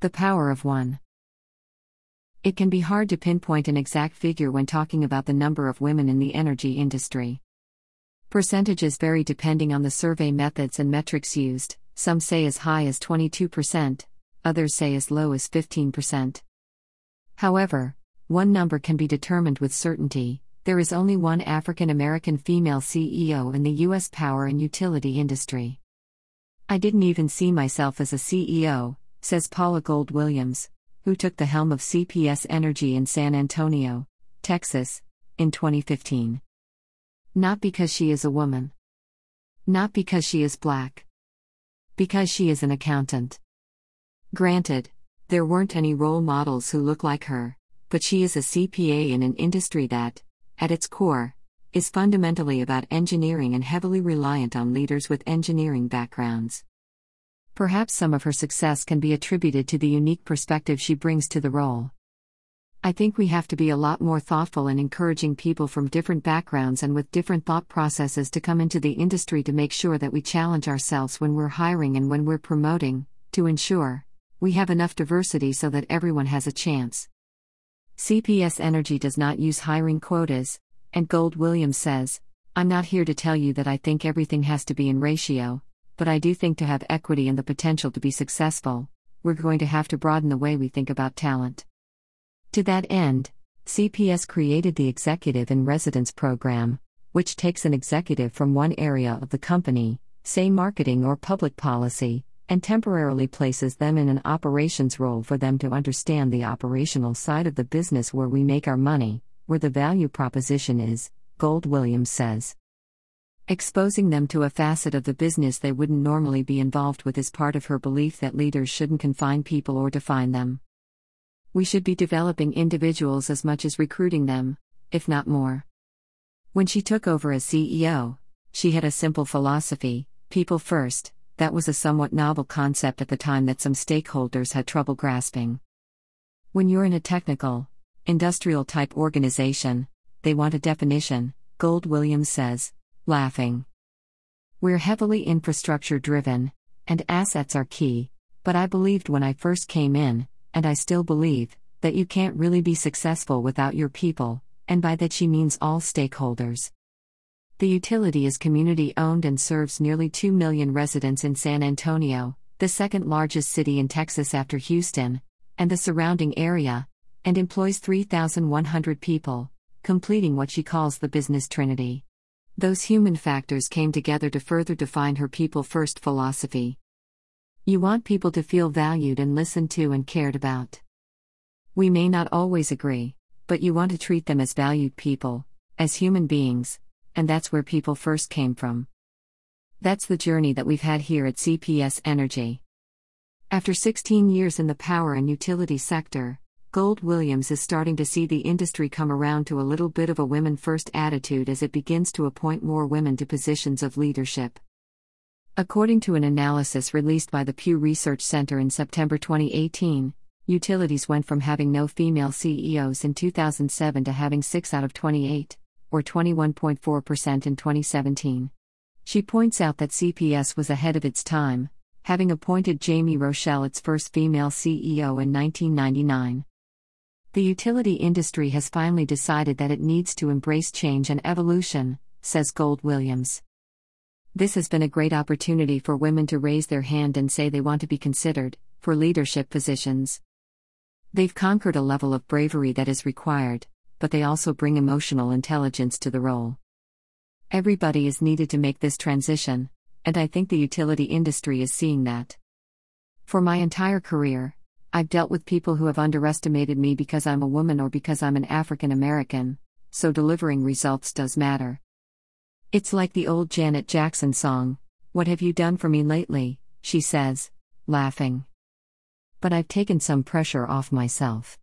The power of one. It can be hard to pinpoint an exact figure when talking about the number of women in the energy industry. Percentages vary depending on the survey methods and metrics used, some say as high as 22%, others say as low as 15%. However, one number can be determined with certainty there is only one African American female CEO in the U.S. power and utility industry. I didn't even see myself as a CEO, says Paula Gold Williams, who took the helm of CPS Energy in San Antonio, Texas, in 2015. Not because she is a woman. Not because she is black. Because she is an accountant. Granted, there weren't any role models who look like her, but she is a CPA in an industry that, at its core, is fundamentally about engineering and heavily reliant on leaders with engineering backgrounds. Perhaps some of her success can be attributed to the unique perspective she brings to the role. I think we have to be a lot more thoughtful in encouraging people from different backgrounds and with different thought processes to come into the industry to make sure that we challenge ourselves when we're hiring and when we're promoting, to ensure we have enough diversity so that everyone has a chance. CPS Energy does not use hiring quotas, and Gold Williams says, I'm not here to tell you that I think everything has to be in ratio, but I do think to have equity and the potential to be successful, we're going to have to broaden the way we think about talent. To that end, CPS created the Executive in Residence program, which takes an executive from one area of the company, say marketing or public policy, and temporarily places them in an operations role for them to understand the operational side of the business where we make our money, where the value proposition is, Gold Williams says. Exposing them to a facet of the business they wouldn't normally be involved with is part of her belief that leaders shouldn't confine people or define them. We should be developing individuals as much as recruiting them, if not more. When she took over as CEO, she had a simple philosophy people first that was a somewhat novel concept at the time that some stakeholders had trouble grasping. When you're in a technical, industrial type organization, they want a definition, Gold Williams says, laughing. We're heavily infrastructure driven, and assets are key, but I believed when I first came in, and I still believe, that you can't really be successful without your people, and by that she means all stakeholders. The utility is community owned and serves nearly 2 million residents in San Antonio, the second largest city in Texas after Houston, and the surrounding area, and employs 3,100 people, completing what she calls the business trinity. Those human factors came together to further define her people first philosophy. You want people to feel valued and listened to and cared about. We may not always agree, but you want to treat them as valued people, as human beings, and that's where people first came from. That's the journey that we've had here at CPS Energy. After 16 years in the power and utility sector, Gold Williams is starting to see the industry come around to a little bit of a women first attitude as it begins to appoint more women to positions of leadership. According to an analysis released by the Pew Research Center in September 2018, utilities went from having no female CEOs in 2007 to having 6 out of 28 or 21.4% in 2017. She points out that CPS was ahead of its time, having appointed Jamie Rochelle its first female CEO in 1999. The utility industry has finally decided that it needs to embrace change and evolution, says Gold Williams. This has been a great opportunity for women to raise their hand and say they want to be considered for leadership positions. They've conquered a level of bravery that is required, but they also bring emotional intelligence to the role. Everybody is needed to make this transition, and I think the utility industry is seeing that. For my entire career, I've dealt with people who have underestimated me because I'm a woman or because I'm an African American, so delivering results does matter. It's like the old Janet Jackson song, What Have You Done For Me Lately? she says, laughing. But I've taken some pressure off myself.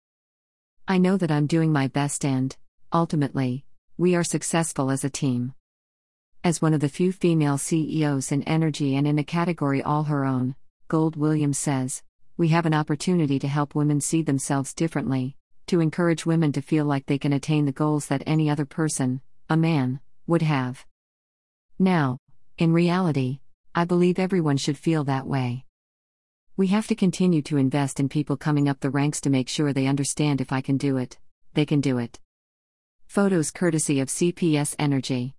I know that I'm doing my best and, ultimately, we are successful as a team. As one of the few female CEOs in energy and in a category all her own, Gold Williams says, we have an opportunity to help women see themselves differently, to encourage women to feel like they can attain the goals that any other person, a man, would have. Now, in reality, I believe everyone should feel that way. We have to continue to invest in people coming up the ranks to make sure they understand if I can do it, they can do it. Photos courtesy of CPS Energy.